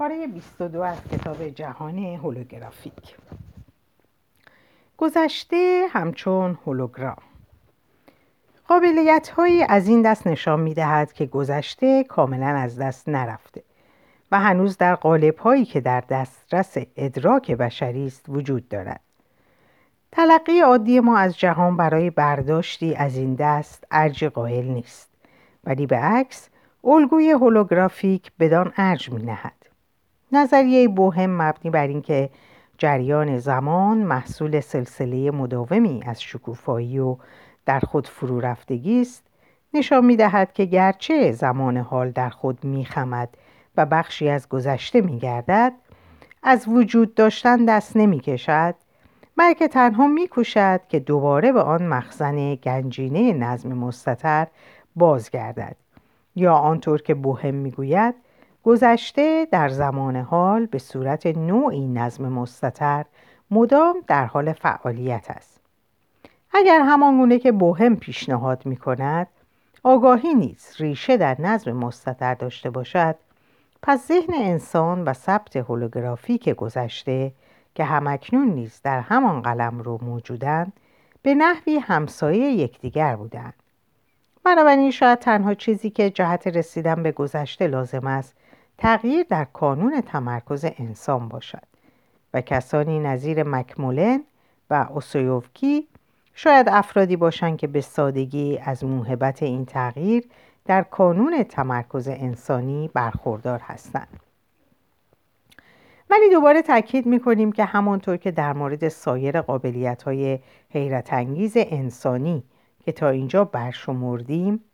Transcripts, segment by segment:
پاره 22 از کتاب جهان هولوگرافیک. گذشته همچون هولوگرام. قابلیت هایی از این دست نشان می دهد که گذشته کاملا از دست نرفته و هنوز در قالب هایی که در دسترس ادراک بشری است وجود دارد. تلقی عادی ما از جهان برای برداشتی از این دست ارج قائل نیست ولی به عکس الگوی هولوگرافیک بدان ارج می نهد. نظریه بوهم مبنی بر اینکه جریان زمان محصول سلسله مداومی از شکوفایی و در خود فرو رفتگی است. نشان می دهد که گرچه زمان حال در خود می خمد و بخشی از گذشته می گردد از وجود داشتن دست نمی کشد بلکه تنها می کوشد که دوباره به آن مخزن گنجینه نظم مستطر بازگردد یا آنطور که بوهم می‌گوید گذشته در زمان حال به صورت نوعی نظم مستطر مدام در حال فعالیت است. اگر همانگونه که بوهم پیشنهاد می کند آگاهی نیز ریشه در نظم مستطر داشته باشد پس ذهن انسان و ثبت هولوگرافیک گذشته که همکنون نیز در همان قلم رو موجودند به نحوی همسایه یکدیگر بودند. بنابراین شاید تنها چیزی که جهت رسیدن به گذشته لازم است تغییر در کانون تمرکز انسان باشد و کسانی نظیر مکمولن و اوسویوفکی شاید افرادی باشند که به سادگی از موهبت این تغییر در کانون تمرکز انسانی برخوردار هستند. ولی دوباره تاکید می که همانطور که در مورد سایر قابلیت های حیرت انگیز انسانی که تا اینجا برشمردیم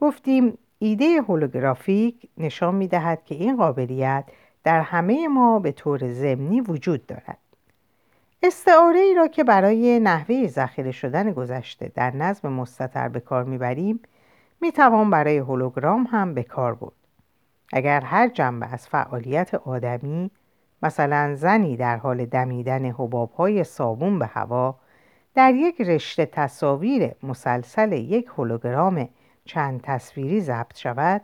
گفتیم ایده هولوگرافیک نشان می دهد که این قابلیت در همه ما به طور ضمنی وجود دارد. استعاره ای را که برای نحوه ذخیره شدن گذشته در نظم مستطر به کار می‌بریم می‌توان برای هولوگرام هم به کار برد. اگر هر جنبه از فعالیت آدمی مثلا زنی در حال دمیدن حبابهای صابون به هوا در یک رشته تصاویر مسلسل یک هولوگرام چند تصویری ضبط شود.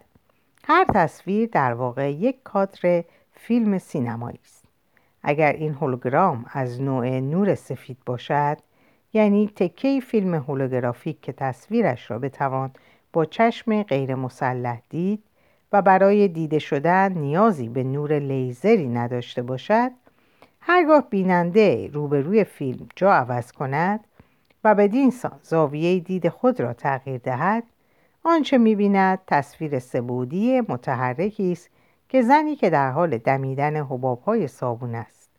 هر تصویر در واقع یک کادر فیلم سینمایی است. اگر این هولوگرام از نوع نور سفید باشد یعنی تکه فیلم هولوگرافیک که تصویرش را بتوان با چشم غیر مسلح دید و برای دیده شدن نیازی به نور لیزری نداشته باشد هرگاه بیننده روبروی فیلم جا عوض کند و بدین سان زاویه دید خود را تغییر دهد آنچه می‌بیند تصویر سبودی متحرکی است که زنی که در حال دمیدن حبابهای صابون است.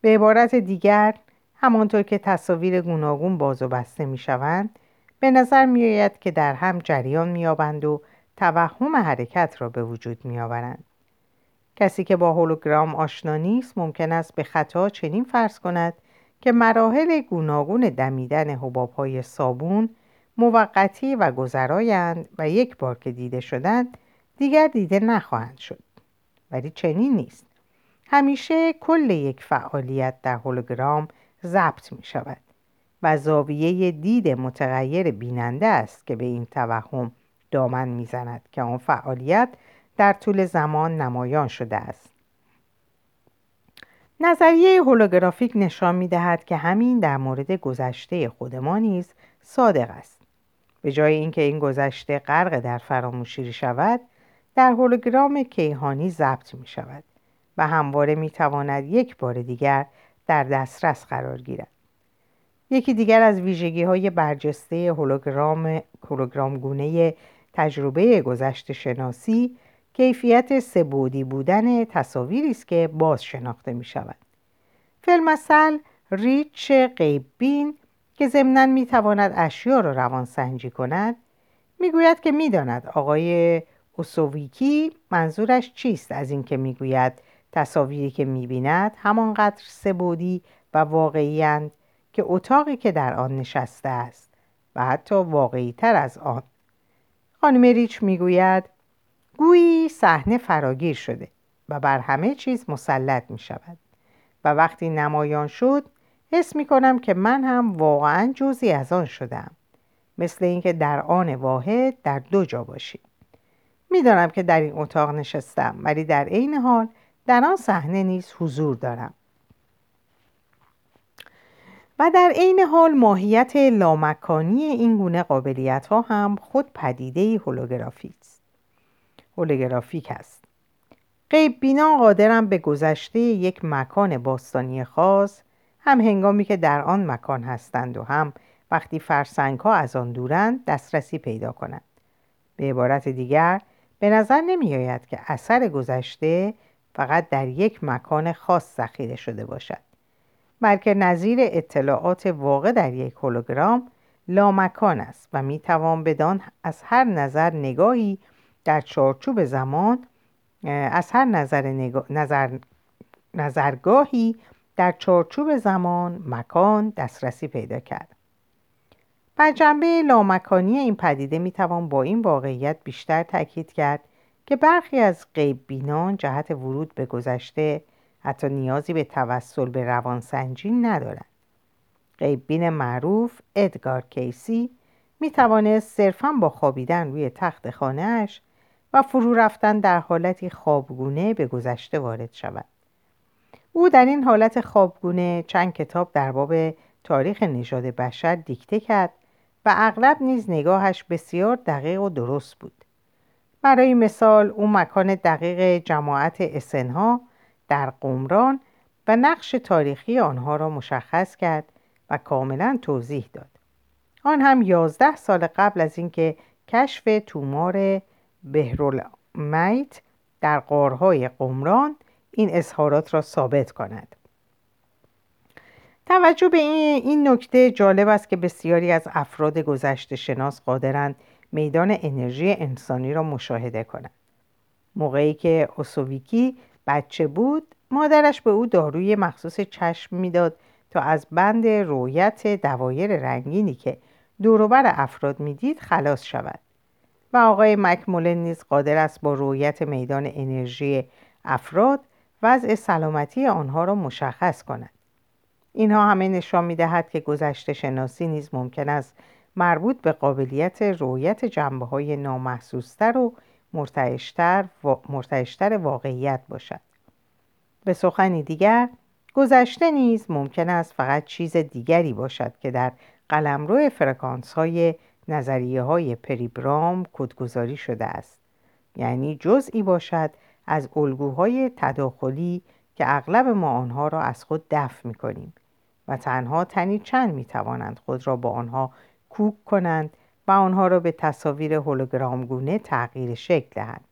به عبارت دیگر همانطور که تصاویر گوناگون باز و بسته می‌شوند به نظر میآید که در هم جریان مییابند و توهم حرکت را به وجود میآورند. کسی که با هولوگرام آشنا نیست ممکن است به خطا چنین فرض کند که مراحل گوناگون دمیدن حبابهای صابون موقتی و گذرایند و یک بار که دیده شدند دیگر دیده نخواهند شد. ولی چنین نیست. همیشه کل یک فعالیت در هولوگرام ضبط می شود و زاویه دید متغیر بیننده است که به این توهم دامن می‌زند که آن فعالیت در طول زمان نمایان شده است. نظریه هولوگرافیک نشان می دهد که همین در مورد گذشته خود ما نیز صادق است. به جای اینکه این گذشته غرق در فراموشی شود در هولوگرام کیهانی ضبط می شود و همواره می تواند یک بار دیگر در دسترس قرار گیرد یکی دیگر از ویژگی های برجسته هولوگرام هولوگرام گونه تجربه گذشته شناسی کیفیت سبودی بودن تصاویری است که باز شناخته می شود. فیلمسل ریچ قیبین که ضمنا می تواند اشیا را روان سنجی کند می‌گوید که می‌داند آقای اوسوویکی منظورش چیست از اینکه می‌گوید تصاویری که می‌بیند همانقدر سبودی و واقعی که اتاقی که در آن نشسته است و حتی واقعی تر از آن. خانم ریچ می‌گوید گویی صحنه فراگیر شده و بر همه چیز مسلط می شود و وقتی نمایان شد حس می کنم که من هم واقعا جزی از آن شدم. مثل اینکه در آن واحد در دو جا باشیم می‌دانم که در این اتاق نشستم ولی در عین حال در آن صحنه نیز حضور دارم. و در عین حال ماهیت لامکانی این گونه قابلیت ها هم خود پدیده هولوگرافیک است. هولوگرافیک است. قیب بینا قادرم به گذشته یک مکان باستانی خاص هم هنگامی که در آن مکان هستند و هم وقتی فرسنگ ها از آن دورند دسترسی پیدا کنند. به عبارت دیگر به نظر نمی آید که اثر گذشته فقط در یک مکان خاص ذخیره شده باشد بلکه نظیر اطلاعات واقع در یک هولوگرام لامکان است و می توان بدان از هر نظر نگاهی در چارچوب زمان از هر نظر, نظر... نظرگاهی در چارچوب زمان مکان دسترسی پیدا کرد بر جنبه لامکانی این پدیده می توان با این واقعیت بیشتر تاکید کرد که برخی از غیب بینان جهت ورود به گذشته حتی نیازی به توسل به روانسنجی ندارند. غیب بین معروف ادگار کیسی می توانست صرفا با خوابیدن روی تخت خانهاش و فرو رفتن در حالتی خوابگونه به گذشته وارد شود. او در این حالت خوابگونه چند کتاب در باب تاریخ نژاد بشر دیکته کرد و اغلب نیز نگاهش بسیار دقیق و درست بود. برای مثال او مکان دقیق جماعت اسنها در قمران و نقش تاریخی آنها را مشخص کرد و کاملا توضیح داد. آن هم یازده سال قبل از اینکه کشف تومار بهرالمیت در قارهای قمران این اظهارات را ثابت کند. توجه به این, این نکته جالب است که بسیاری از افراد گذشته شناس قادرند میدان انرژی انسانی را مشاهده کنند. موقعی که اوسوویکی بچه بود مادرش به او داروی مخصوص چشم می‌داد تا از بند رویت دوایر رنگینی که دوروبر افراد می‌دید خلاص شود و آقای مکمولن نیز قادر است با رویت میدان انرژی افراد وضع سلامتی آنها را مشخص کند. اینها همه نشان می‌دهد که گذشته شناسی نیز ممکن است مربوط به قابلیت رویت جنبه های نامحسوستر و مرتعشتر, مرتعشتر واقعیت باشد. به سخنی دیگر گذشته نیز ممکن است فقط چیز دیگری باشد که در قلمرو فرکانس های نظریه های پریبرام کدگذاری شده است. یعنی جزئی باشد از الگوهای تداخلی که اغلب ما آنها را از خود دفع می کنیم و تنها تنی چند می توانند خود را با آنها کوک کنند و آنها را به تصاویر هولوگرامگونه تغییر شکل دهند.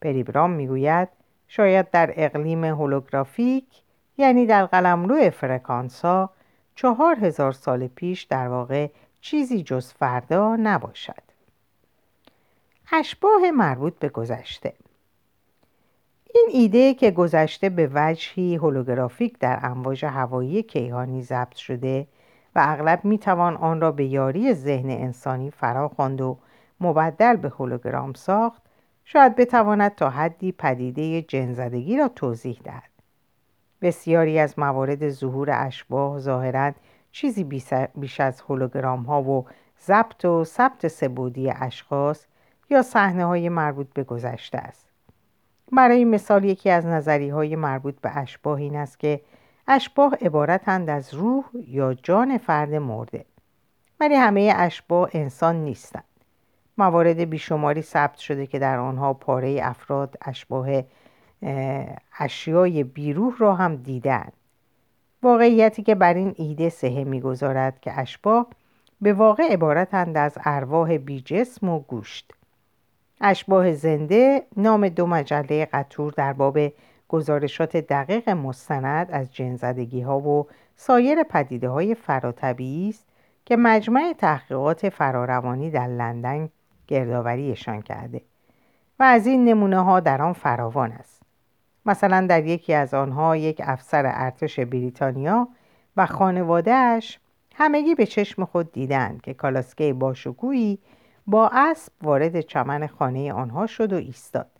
پریبرام می‌گوید شاید در اقلیم هولوگرافیک یعنی در قلمرو فرکانس ها چهار هزار سال پیش در واقع چیزی جز فردا نباشد. اشباه مربوط به گذشته این ایده که گذشته به وجهی هولوگرافیک در امواج هوایی کیهانی ضبط شده و اغلب می‌توان آن را به یاری ذهن انسانی فرا خواند و مبدل به هولوگرام ساخت شاید بتواند تا حدی پدیده جنزدگی را توضیح دهد. بسیاری از موارد ظهور اشباه ظاهرا چیزی بیش از هولوگرام ها و ضبط و ثبت سبودی اشخاص یا صحنه های مربوط به گذشته است. برای مثال یکی از نظری های مربوط به اشباه این است که اشباه عبارتند از روح یا جان فرد مرده. ولی همه اشباه انسان نیستند. موارد بیشماری ثبت شده که در آنها پاره افراد اشباه اشیای بیروح را هم دیدن واقعیتی که بر این ایده سهه می‌گذارد که اشباه به واقع عبارتند از ارواح بی جسم و گوشت. اشباه زنده نام دو مجله قطور در باب گزارشات دقیق مستند از جنزدگی ها و سایر پدیده های فراتبیعی است که مجمع تحقیقات فراروانی در لندن گردآوریشان کرده و از این نمونه ها در آن فراوان است. مثلا در یکی از آنها یک افسر ارتش بریتانیا و خانوادهش همگی به چشم خود دیدند که کالاسکه باشکوهی با اسب وارد چمن خانه آنها شد و ایستاد.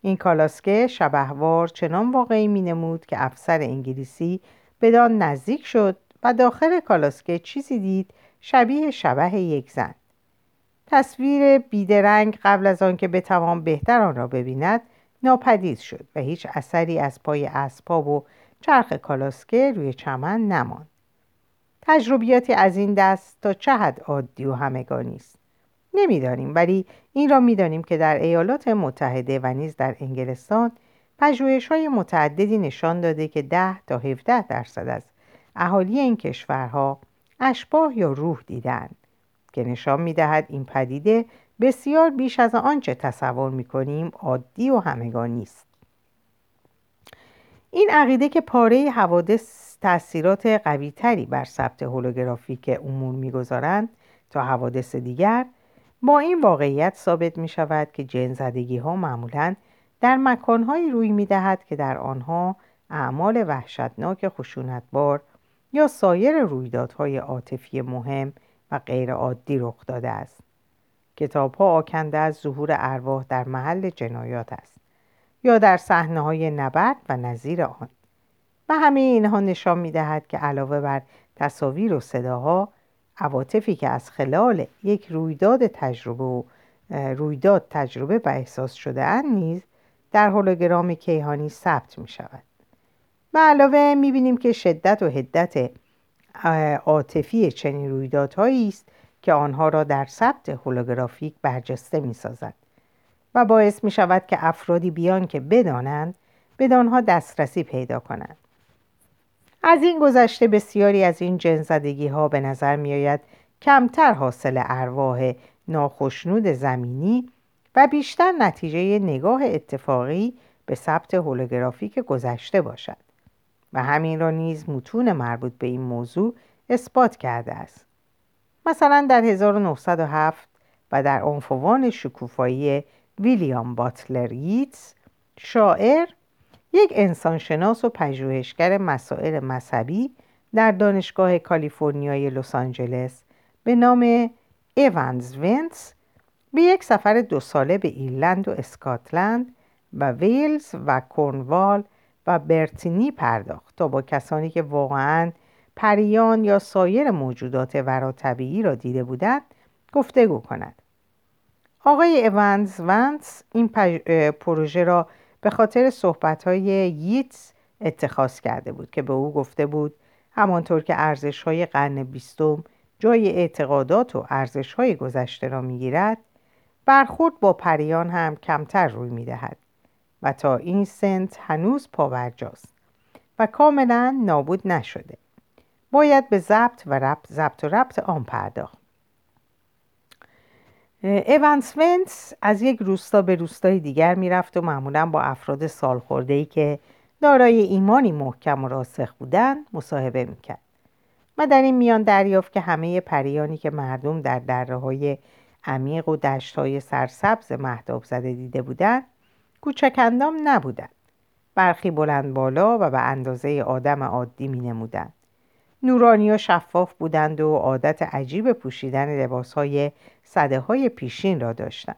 این کالاسکه شبهوار چنان واقعی می نمود که افسر انگلیسی بدان نزدیک شد و داخل کالاسکه چیزی دید شبیه شبه یک زن. تصویر بیدرنگ قبل از آنکه بتوان بهتر آن را ببیند ناپدید شد و هیچ اثری از پای اسباب و چرخ کالاسکه روی چمن نماند. تجربیاتی از این دست تا چه حد عادی و همگانی است نمی‌دانیم. ولی این را می‌دانیم که در ایالات متحده و نیز در انگلستان پژوهش های متعددی نشان داده که 10 تا 17 درصد از اهالی این کشورها اشباه یا روح دیدند که نشان می‌دهد این پدیده بسیار بیش از آنچه تصور می‌کنیم عادی و همگانی است. این عقیده که پاره حوادث تاثیرات قویتری بر ثبت هولوگرافیک امور می‌گذارند تا حوادث دیگر با این واقعیت ثابت می شود که جنزدگی ها معمولا در مکانهایی روی می دهد که در آنها اعمال وحشتناک خشونتبار یا سایر رویدادهای عاطفی مهم و غیرعادی رخ داده است. کتاب ها آکنده از ظهور ارواح در محل جنایات است یا در صحنه های نبرد و نظیر آن. و همه اینها نشان می دهد که علاوه بر تصاویر و صداها عواطفی که از خلال یک رویداد تجربه و رویداد تجربه و احساس شده اند نیز در هولوگرام کیهانی ثبت می شود و علاوه می بینیم که شدت و حدت عاطفی چنین رویدادهایی است که آنها را در ثبت هولوگرافیک برجسته می سازد و باعث می شود که افرادی بیان که بدانند بدانها دسترسی پیدا کنند. از این گذشته بسیاری از این جنزدگی ها به نظر می آید کمتر حاصل ارواح ناخشنود زمینی و بیشتر نتیجه نگاه اتفاقی به ثبت هولوگرافیک گذشته باشد. و همین را نیز متون مربوط به این موضوع اثبات کرده است. مثلا در 1907 و در عنفوان شکوفایی ویلیام باتلر ییتس شاعر یک انسانشناس و پژوهشگر مسائل مذهبی در دانشگاه کالیفرنیای لس آنجلس به نام ایونز ونس به یک سفر دو ساله به ایرلند و اسکاتلند و ویلز و کورنوال و برتینی پرداخت تا با کسانی که واقعا پریان یا سایر موجودات طبیعی را دیده بودند گفتگو کند آقای ایونز ونس این پروژه را به خاطر صحبتهای ییتس اتخاذ کرده بود که به او گفته بود همانطور که ارزش های قرن بیستم جای اعتقادات و ارزش های گذشته را می‌گیرد برخورد با پریان هم کمتر روی می‌دهد و تا این سنت هنوز پاورجاست و کاملا نابود نشده. باید به ضبط و ربط ضبط و ربط آن پرداخت. ونس از یک روستا به روستای دیگر می‌رفت و معمولا با افراد ای که دارای ایمانی محکم و راسخ بودند مصاحبه می‌کرد و در این میان دریافت که همه پریانی که مردم در دره های عمیق و دشت های سرسبز مهداب زده دیده بودند کوچکندام نبودند برخی بلند بالا و به اندازه آدم عادی می نمودند. نورانی و شفاف بودند و عادت عجیب پوشیدن لباس های صده های پیشین را داشتند.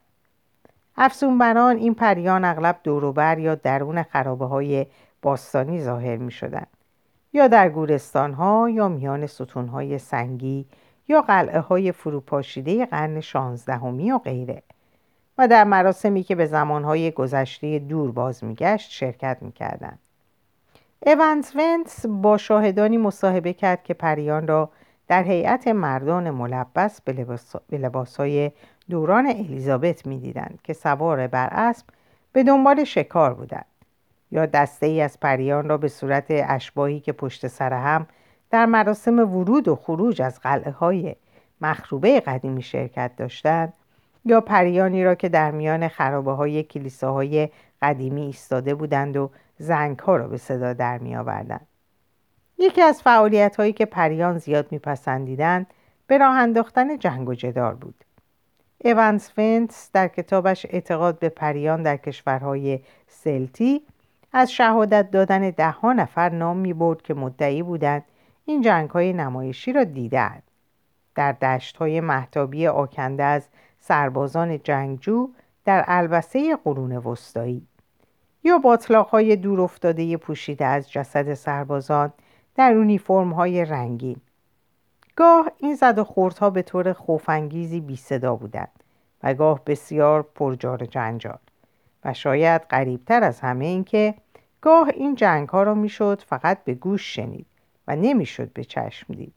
افزون بران این پریان اغلب دوروبر یا درون خرابه های باستانی ظاهر می شدند. یا در گورستان ها یا میان ستون های سنگی یا قلعه های فروپاشیده قرن شانزدهمی و غیره و در مراسمی که به زمانهای گذشته دور باز میگشت شرکت می‌کردند. ایونز ونس با شاهدانی مصاحبه کرد که پریان را در هیئت مردان ملبس به لباسهای دوران الیزابت می‌دیدند که سوار بر اسب به دنبال شکار بودند. یا دسته ای از پریان را به صورت اشباهی که پشت سر هم در مراسم ورود و خروج از قلعه های مخروبه قدیمی شرکت داشتند یا پریانی را که در میان خرابه های کلیساهای قدیمی ایستاده بودند و زنگ ها را به صدا در می آوردند. یکی از فعالیت هایی که پریان زیاد میپسندیدند به راه انداختن جنگ و جدار بود. ایونز فنس در کتابش اعتقاد به پریان در کشورهای سلتی از شهادت دادن ده نفر نام می برد که مدعی بودند این جنگ های نمایشی را دیدند. در دشت های محتابی آکنده از سربازان جنگجو در البسه قرون وسطایی یا باطلاق های دور افتاده پوشیده از جسد سربازان در اونیفرم های رنگین. گاه این زد و خوردها به طور خوفانگیزی بی صدا بودند و گاه بسیار پرجار جنجال. و شاید قریبتر از همه این که گاه این جنگ ها را می‌شد فقط به گوش شنید و نمی‌شد به چشم دید.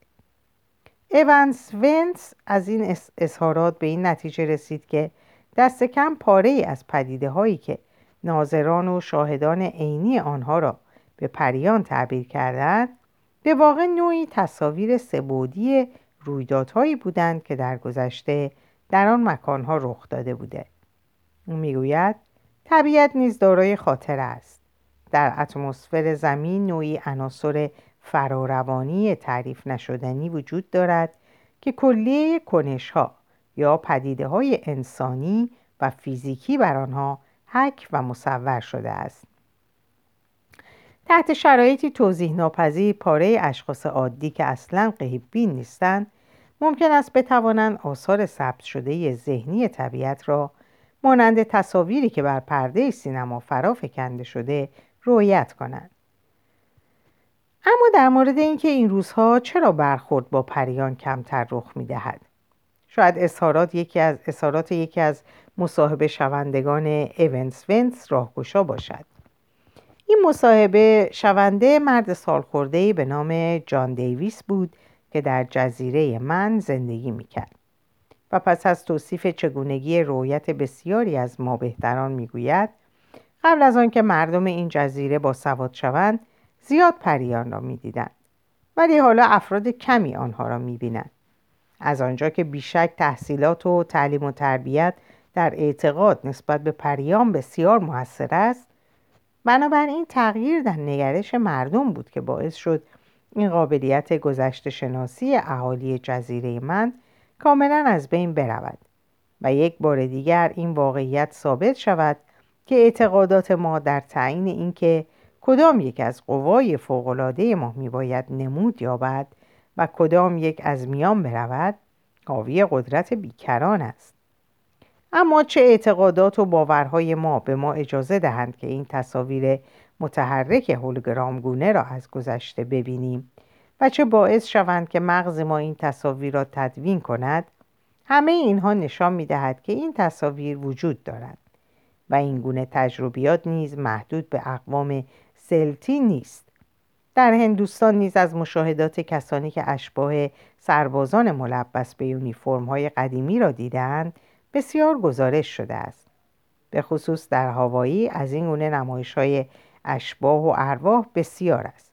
ایونس ونس از این اظهارات به این نتیجه رسید که دست کم پاره ای از پدیده هایی که ناظران و شاهدان عینی آنها را به پریان تعبیر کردند به واقع نوعی تصاویر سبودی رویدادهایی بودند که در گذشته در آن مکانها رخ داده بوده. او می‌گوید طبیعت نیز دارای خاطر است. در اتمسفر زمین نوعی عناصر فراروانی تعریف نشدنی وجود دارد که کلیه کنش ها یا پدیده های انسانی و فیزیکی بر آنها حک و مصور شده است. تحت شرایطی توضیح ناپذیر پاره اشخاص عادی که اصلا قهیبین نیستند ممکن است بتوانند آثار ثبت شده ذهنی طبیعت را مانند تصاویری که بر پرده سینما فرا فکنده شده رویت کنند. اما در مورد اینکه این روزها چرا برخورد با پریان کمتر رخ می‌دهد شاید اظهارات یکی از اظهارات یکی از مصاحبه شوندگان ایونس ونس راهگشا باشد. این مصاحبه شونده مرد سالخورده‌ای به نام جان دیویس بود که در جزیره من زندگی می‌کرد. و پس از توصیف چگونگی رویت بسیاری از ما بهتران می‌گوید قبل از آنکه مردم این جزیره با سواد شوند زیاد پریان را می‌دیدند. ولی حالا افراد کمی آنها را می‌بینند. از آنجا که بیشک تحصیلات و تعلیم و تربیت در اعتقاد نسبت به پریان بسیار موثر است. بنابراین تغییر در نگرش مردم بود که باعث شد این قابلیت گذشته شناسی اهالی جزیره من کاملا از بین برود و یک بار دیگر این واقعیت ثابت شود که اعتقادات ما در تعیین اینکه کدام یک از قوای فوقالعاده ما میباید نمود یابد و کدام یک از میان برود حاوی قدرت بیکران است. اما چه اعتقادات و باورهای ما به ما اجازه دهند که این تصاویر متحرک هولوگرامگونه را از گذشته ببینیم و چه باعث شوند که مغز ما این تصاویر را تدوین کند؟ همه اینها نشان می دهد که این تصاویر وجود دارد و این گونه تجربیات نیز محدود به اقوام سلتی نیست. در هندوستان نیز از مشاهدات کسانی که اشباه سربازان ملبس به یونیفرم های قدیمی را دیدند بسیار گزارش شده است. به خصوص در هاوایی از این گونه نمایش های اشباه و ارواح بسیار است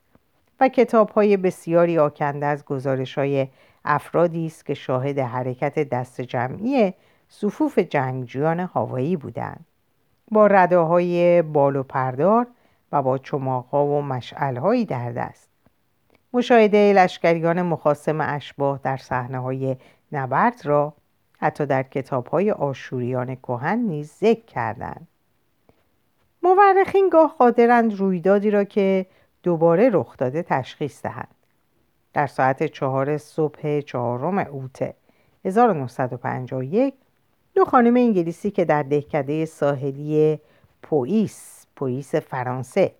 و کتاب های بسیاری آکنده از گزارش های افرادی است که شاهد حرکت دست جمعی صفوف جنگجویان هاوایی بودند. با رداهای بال و پردار و با چماقها و مشعلهایی در دست. مشاهده لشکریان مخاسم اشباه در صحنه های نبرد را حتی در کتاب های آشوریان کهن نیز ذکر کردند. مورخین گاه قادرند رویدادی را که دوباره رخ داده تشخیص دهند. در ساعت چهار صبح چهارم اوت 1951 دو خانم انگلیسی که در دهکده ساحلی پوئیس پوئیس فرانسه.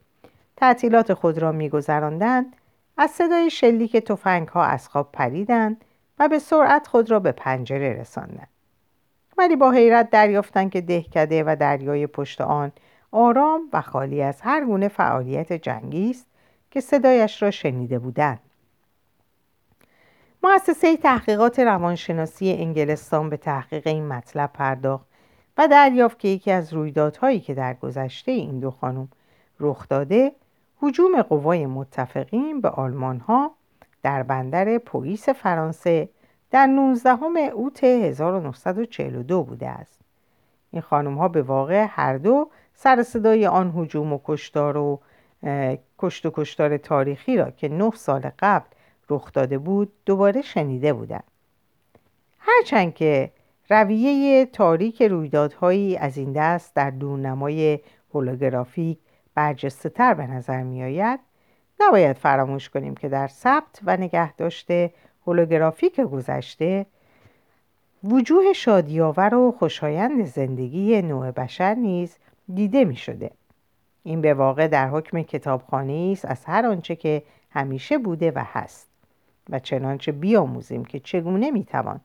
تعطیلات خود را میگذراندند از صدای شلیک تفنگ ها از خواب پریدند و به سرعت خود را به پنجره رساندند. ولی با حیرت دریافتند که دهکده و دریای پشت آن آرام و خالی از هر گونه فعالیت جنگی است که صدایش را شنیده بودند. مؤسسه تحقیقات روانشناسی انگلستان به تحقیق این مطلب پرداخت. و دریافت که یکی از رویدادهایی که در گذشته این دو خانم رخ داده هجوم قوای متفقین به آلمان ها در بندر پویس فرانسه در 19 اوت 1942 بوده است. این خانم ها به واقع هر دو سر صدای آن هجوم و کشتار و کشت و کشتار تاریخی را که نه سال قبل رخ داده بود دوباره شنیده بودند. هرچند که رویه تاریک رویدادهایی از این دست در دورنمای هولوگرافیک برجسته تر به نظر می آید نباید فراموش کنیم که در ثبت و نگه داشته هولوگرافیک گذشته وجوه شادیاور و خوشایند زندگی نوع بشر نیز دیده می شده. این به واقع در حکم کتابخانه است از هر آنچه که همیشه بوده و هست و چنانچه بیاموزیم که چگونه می‌توان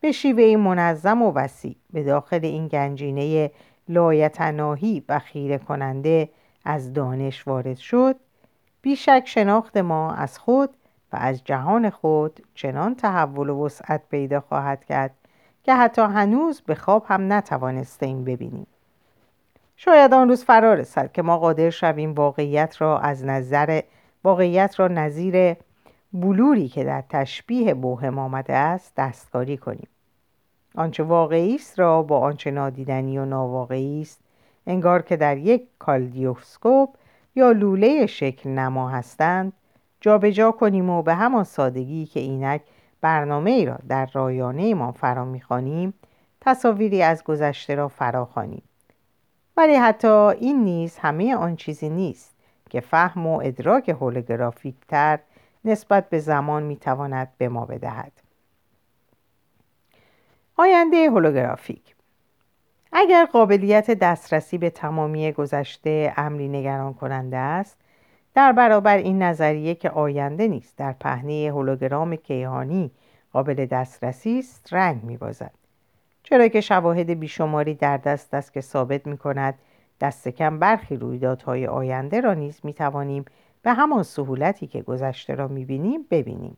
به شیوه منظم و وسیع. به داخل این گنجینه لایتناهی و خیره کننده از دانش وارد شد. بیشک شناخت ما از خود و از جهان خود چنان تحول و وسعت پیدا خواهد کرد که حتی هنوز به خواب هم نتوانستیم ببینیم. شاید آن روز فرا رسد که ما قادر شویم واقعیت را از نظر واقعیت را نظیر بلوری که در تشبیه بوهم آمده است دستکاری کنیم. آنچه واقعی است را با آنچه نادیدنی و ناواقعی است انگار که در یک کالدیوسکوپ یا لوله شکل نما هستند جابجا جا کنیم و به همان سادگی که اینک برنامه ای را در رایانه ما فرا می‌خوانیم تصاویری از گذشته را فرا ولی حتی این نیز همه آن چیزی نیست که فهم و ادراک هولوگرافیک تر نسبت به زمان می‌تواند به ما بدهد. آینده هولوگرافیک. اگر قابلیت دسترسی به تمامی گذشته امری نگران کننده است در برابر این نظریه که آینده نیست در پهنه هولوگرام کیهانی قابل دسترسی است رنگ میبازد. چرا که شواهد بیشماری در دست است که ثابت می کند دست کم برخی رویدادهای آینده را نیز می توانیم به همان سهولتی که گذشته را می بینیم ببینیم.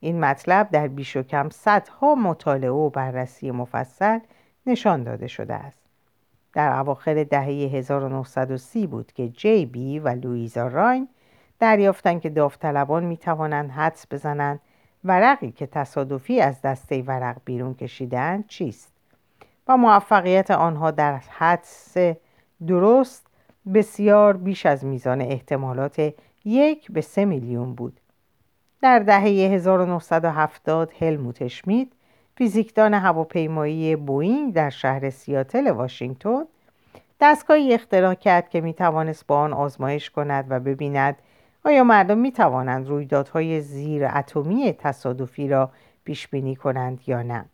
این مطلب در بیش و کم صدها مطالعه و بررسی مفصل نشان داده شده است. در اواخر دهه 1930 بود که جی بی و لویزا راین دریافتند که داوطلبان می توانند حدس بزنند ورقی که تصادفی از دسته ورق بیرون کشیدند چیست و موفقیت آنها در حدس درست بسیار بیش از میزان احتمالات یک به سه میلیون بود. در دهه 1970 هلموت اشمیت فیزیکدان هواپیمایی بوینگ در شهر سیاتل واشنگتن دستگاهی اختراع کرد که می توانست با آن آزمایش کند و ببیند آیا مردم می توانند رویدادهای زیر اتمی تصادفی را پیش بینی کنند یا نه.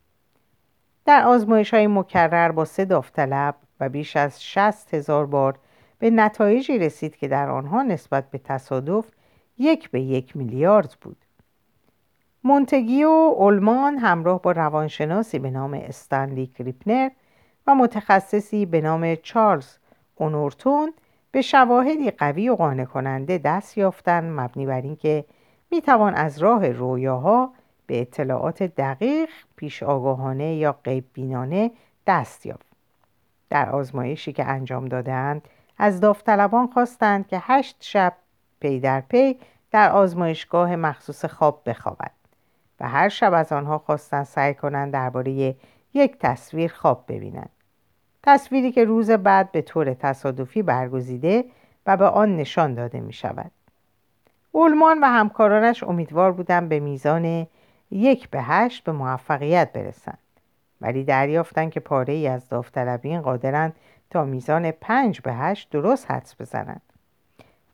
در آزمایش های مکرر با سه داوطلب و بیش از شست هزار بار به نتایجی رسید که در آنها نسبت به تصادف یک به یک میلیارد بود. مونتگیو اولمان همراه با روانشناسی به نام استنلی کریپنر و متخصصی به نام چارلز اونورتون به شواهدی قوی و قانع کننده دست یافتن مبنی بر اینکه می‌توان از راه رویاها به اطلاعات دقیق پیش آگاهانه یا غیب بینانه دست یافت. در آزمایشی که انجام دادند از داوطلبان خواستند که هشت شب پی در پی در آزمایشگاه مخصوص خواب بخوابد و هر شب از آنها خواستند سعی کنند درباره یک تصویر خواب ببینند تصویری که روز بعد به طور تصادفی برگزیده و به آن نشان داده می شود. اولمان و همکارانش امیدوار بودند به میزان یک به هشت به موفقیت برسند ولی دریافتند که پاره ای از داوطلبین قادرند تا میزان پنج به هشت درست حدس بزنند.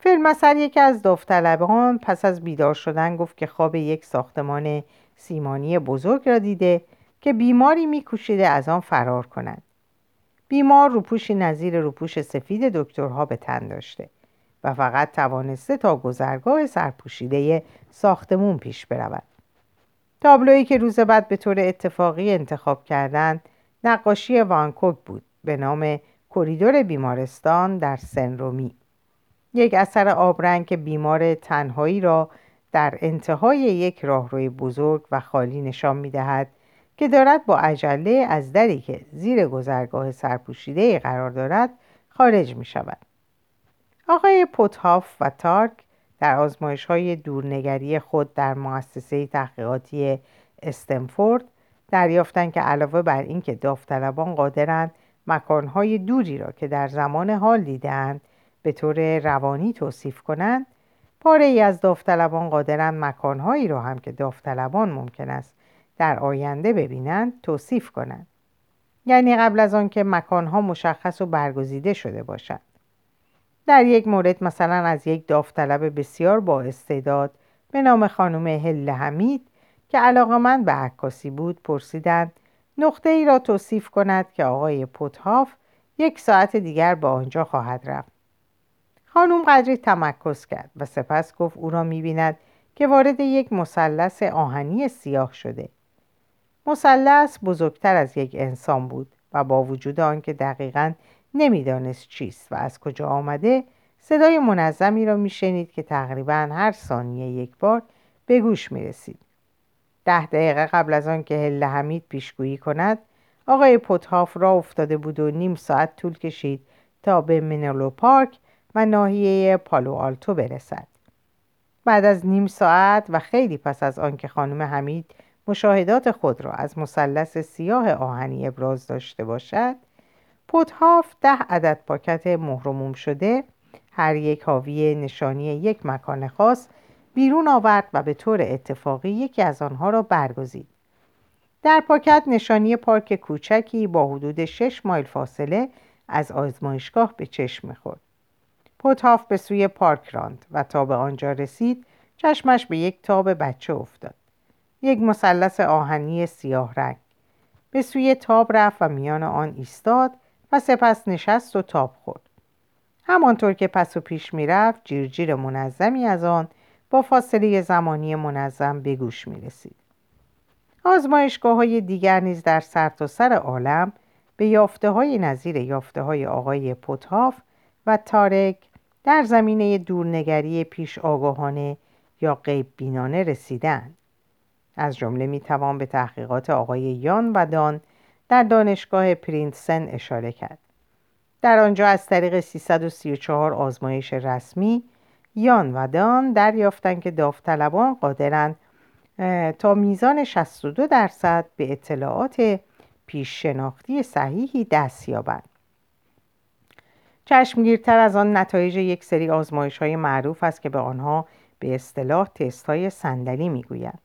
فیلم اثر یکی از داوطلبان پس از بیدار شدن گفت که خواب یک ساختمان سیمانی بزرگ را دیده که بیماری میکوشیده از آن فرار کند بیمار روپوشی نظیر روپوش سفید دکترها به تن داشته و فقط توانسته تا گذرگاه سرپوشیده ساختمون پیش برود. تابلویی که روز بعد به طور اتفاقی انتخاب کردند نقاشی وانکوک بود به نام کریدور بیمارستان در سنرومی یک اثر آبرنگ که بیمار تنهایی را در انتهای یک راهروی بزرگ و خالی نشان می دهد که دارد با عجله از دری که زیر گذرگاه سرپوشیده قرار دارد خارج می شود. آقای پوتهاف و تارک در آزمایش های دورنگری خود در مؤسسه تحقیقاتی استنفورد دریافتند که علاوه بر اینکه داوطلبان قادرند مکانهای دوری را که در زمان حال دیدند به طور روانی توصیف کنند پاره ای از داوطلبان قادرند مکانهایی را هم که داوطلبان ممکن است در آینده ببینند توصیف کنند. یعنی قبل از آنکه مکانها مشخص و برگزیده شده باشند. در یک مورد مثلا از یک داوطلب بسیار با استعداد به نام خانم هل حمید که علاقمند به عکاسی بود پرسیدند نقطه ای را توصیف کند که آقای پوتهاف یک ساعت دیگر به آنجا خواهد رفت خانم قدری تمکس کرد و سپس گفت او را می‌بیند که وارد یک مثلث آهنی سیاه شده مثلث بزرگتر از یک انسان بود و با وجود آنکه دقیقا نمی‌دانست چیست و از کجا آمده صدای منظمی را میشنید که تقریبا هر ثانیه یک بار به گوش می رسید. ده دقیقه قبل از آن که هله حمید پیشگویی کند آقای پوتهاف را افتاده بود و نیم ساعت طول کشید تا به منلو پارک و ناحیه پالو آلتو برسد. بعد از نیم ساعت و خیلی پس از آنکه خانم حمید مشاهدات خود را از مثلث سیاه آهنی ابراز داشته باشد پوتهاف ده عدد پاکت مهرموم شده هر یک حاوی نشانی یک مکان خاص بیرون آورد و به طور اتفاقی یکی از آنها را برگزید. در پاکت نشانی پارک کوچکی با حدود 6 مایل فاصله از آزمایشگاه به چشم می‌خورد. پوتهاف به سوی پارک راند و تا به آنجا رسید چشمش به یک تاب بچه افتاد. یک مثلث آهنی سیاه رنگ. به سوی تاب رفت و میان آن ایستاد و سپس نشست و تاب خورد. همانطور که پس و پیش می‌رفت جیرجیر منظمی از آن با فاصله زمانی منظم به گوش می رسید. آزمایشگاه های دیگر نیز در سرتاسر سر عالم به یافته های نظیر یافته های آقای پوتهاف و تارک در زمینه دورنگری پیش آگاهانه یا غیب بینانه رسیدن. از جمله می توان به تحقیقات آقای یان و دان در دانشگاه پرینسن اشاره کرد. در آنجا از طریق 334 آزمایش رسمی یان و دان دریافتند که داوطلبان قادرند تا میزان 62 درصد به اطلاعات پیش شناختی صحیحی دست یابند. چشمگیرتر از آن نتایج یک سری آزمایش های معروف است که به آنها به اصطلاح تست های صندلی می‌گویند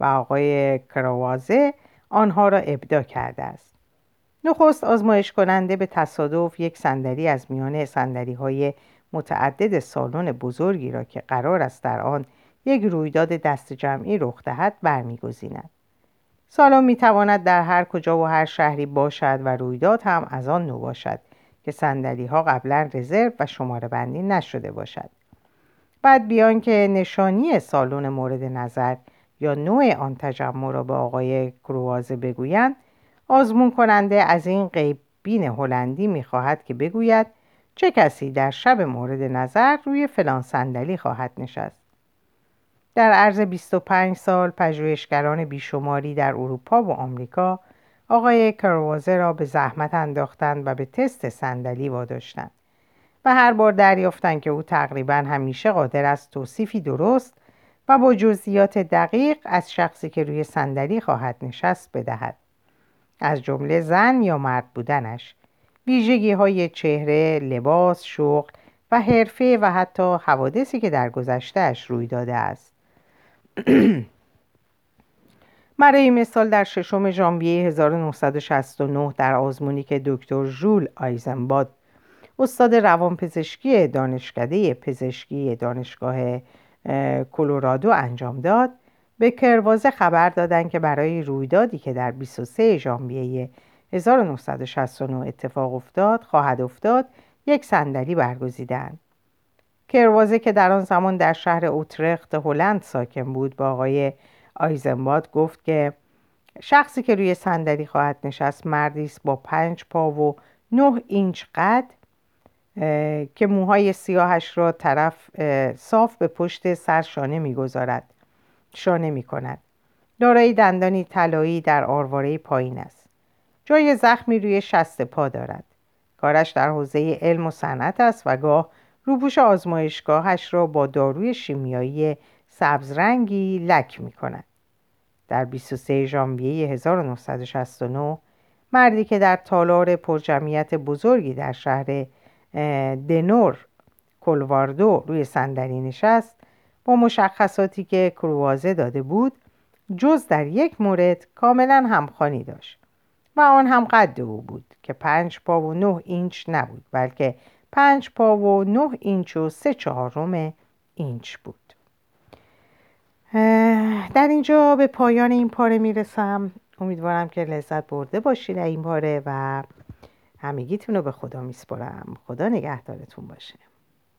و آقای کراوازه آنها را ابدا کرده است. نخست آزمایش کننده به تصادف یک صندلی از میان صندلی های متعدد سالن بزرگی را که قرار است در آن یک رویداد دست جمعی رخ دهد برمیگزیند. سالن می‌تواند در هر کجا و هر شهری باشد و رویداد هم از آن نو باشد که سندلی ها قبلا رزرو و شماره بندی نشده باشد. بعد بیان که نشانی سالن مورد نظر یا نوع آن تجمع را به آقای کروازه بگویند آزمون کننده از این بین هلندی می‌خواهد که بگوید چه کسی در شب مورد نظر روی فلان صندلی خواهد نشست؟ در عرض 25 سال پژوهشگران بیشماری در اروپا و آمریکا آقای کروازه را به زحمت انداختند و به تست صندلی واداشتند و هر بار دریافتند که او تقریبا همیشه قادر است توصیفی درست و با جزئیات دقیق از شخصی که روی صندلی خواهد نشست بدهد. از جمله زن یا مرد بودنش ویژگی های چهره، لباس، شغل و حرفه و حتی حوادثی که در گذشتهش روی داده است. برای مثال در ششم ژانویه 1969 در آزمونی که دکتر ژول آیزنباد استاد روانپزشکی دانشکده پزشکی دانشگاه کلرادو انجام داد به کروازه خبر دادند که برای رویدادی که در 23 ژانویه 1969 اتفاق افتاد خواهد افتاد یک صندلی برگزیدند کروازه که در آن زمان در شهر اوترخت هلند ساکن بود با آقای آیزنباد گفت که شخصی که روی صندلی خواهد نشست مردی است با پنج پا و نه اینچ قد که موهای سیاهش را طرف صاف به پشت سر شانه می‌گذارد شانه می کند دارای دندانی طلایی در آرواره پایین است. جای زخمی روی شست پا دارد کارش در حوزه علم و صنعت است و گاه روپوش آزمایشگاهش را با داروی شیمیایی سبزرنگی لک می کند. در 23 ژانویه 1969 مردی که در تالار پرجمعیت بزرگی در شهر دنور کلواردو روی صندلی نشست با مشخصاتی که کروازه داده بود جز در یک مورد کاملا همخانی داشت و آن هم قد او بود که پنج پا و نه اینچ نبود بلکه پنج پا و نه اینچ و سه چهارم اینچ بود. در اینجا به پایان این پاره می‌رسم. امیدوارم که لذت برده باشید این پاره و همگیتون رو به خدا میسپرم خدا نگهدارتون باشه.